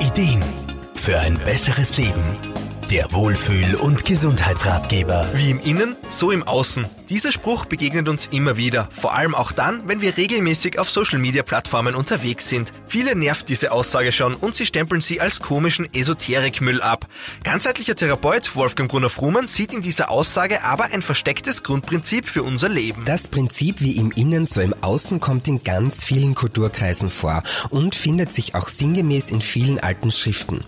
Ideen für ein besseres Leben. Der Wohlfühl- und Gesundheitsratgeber. Wie im Innen, so im Außen. Dieser Spruch begegnet uns immer wieder, vor allem auch dann, wenn wir regelmäßig auf Social-Media-Plattformen unterwegs sind. Viele nervt diese Aussage schon und sie stempeln sie als komischen Esoterikmüll ab. Ganzheitlicher Therapeut Wolfgang Brunner-Frumann sieht in dieser Aussage aber ein verstecktes Grundprinzip für unser Leben. Das Prinzip wie im Innen, so im Außen kommt in ganz vielen Kulturkreisen vor und findet sich auch sinngemäß in vielen alten Schriften.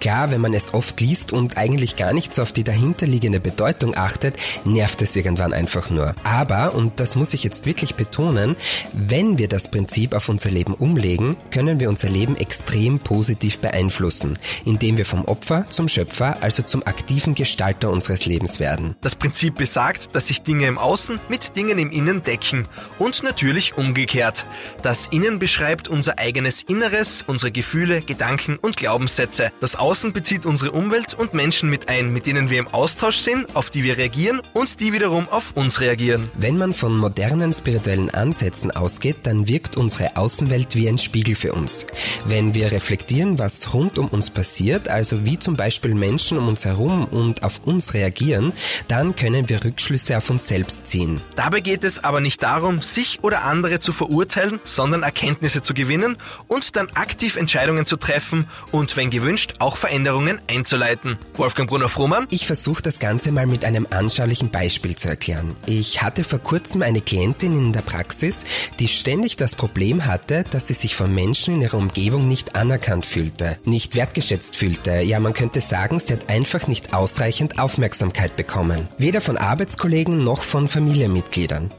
Klar, wenn man es oft liest und eigentlich gar nicht so auf die dahinterliegende Bedeutung achtet, nervt es irgendwann einfach nur. Aber, und das muss ich jetzt wirklich betonen, wenn wir das Prinzip auf unser Leben umlegen, können wir unser Leben extrem positiv beeinflussen, indem wir vom Opfer zum Schöpfer, also zum aktiven Gestalter unseres Lebens werden. Das Prinzip besagt, dass sich Dinge im Außen mit Dingen im Innen decken und natürlich umgekehrt. Das Innen beschreibt unser eigenes Inneres, unsere Gefühle, Gedanken und Glaubenssätze. Das Außen bezieht unsere Umwelt und Menschen mit ein, mit denen wir im Austausch sind, auf die wir reagieren und die wiederum auf uns reagieren. Wenn man von modernen spirituellen Ansätzen ausgeht, dann wirkt unsere Außenwelt wie ein Spiegel für uns. Wenn wir reflektieren, was rund um uns passiert, also wie zum Beispiel Menschen um uns herum und auf uns reagieren, dann können wir Rückschlüsse auf uns selbst ziehen. Dabei geht es aber nicht darum, sich oder andere zu verurteilen, sondern Erkenntnisse zu gewinnen und dann aktiv Entscheidungen zu treffen und, wenn gewünscht, auch Veränderungen einzuleiten. Wolfgang Brunner-Frohmann? Ich versuche das Ganze mal mit einem anschaulichen Beispiel zu erklären. Ich hatte vor kurzem eine Klientin in der Praxis, die ständig das Problem hatte, dass sie sich von Menschen in ihrer Umgebung nicht anerkannt fühlte, nicht wertgeschätzt fühlte. Ja, man könnte sagen, sie hat einfach nicht ausreichend Aufmerksamkeit bekommen. Weder von Arbeitskollegen noch von Familienmitgliedern.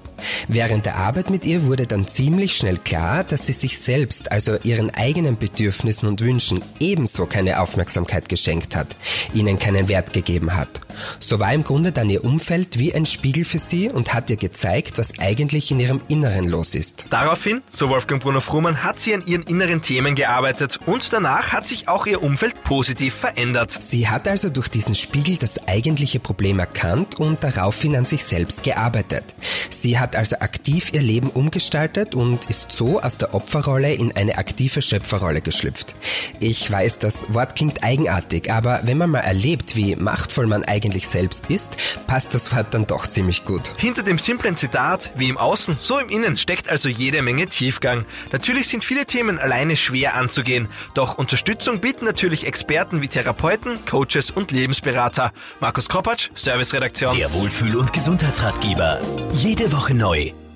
Während der Arbeit mit ihr wurde dann ziemlich schnell klar, dass sie sich selbst, also ihren eigenen Bedürfnissen und Wünschen, ebenso keine Aufmerksamkeit geschenkt hat, ihnen keinen Wert gegeben hat. So war im Grunde dann ihr Umfeld wie ein Spiegel für sie und hat ihr gezeigt, was eigentlich in ihrem Inneren los ist. Daraufhin, so Wolfgang Brunner-Frumann, hat sie an ihren inneren Themen gearbeitet und danach hat sich auch ihr Umfeld positiv verändert. Sie hat also durch diesen Spiegel das eigentliche Problem erkannt und daraufhin an sich selbst gearbeitet. Sie hat also aktiv ihr Leben umgestaltet und ist so aus der Opferrolle in eine aktive Schöpferrolle geschlüpft. Ich weiß, das Wort klingt eigenartig, aber wenn man mal erlebt, wie machtvoll man eigentlich selbst ist, passt das Wort dann doch ziemlich gut. Hinter dem simplen Zitat, wie im Außen, so im Innen, steckt also jede Menge Tiefgang. Natürlich sind viele Themen alleine schwer anzugehen, doch Unterstützung bieten natürlich Experten wie Therapeuten, Coaches und Lebensberater. Markus Kropatsch, Serviceredaktion. Der Wohlfühl- und Gesundheitsratgeber. Jede Woche neu.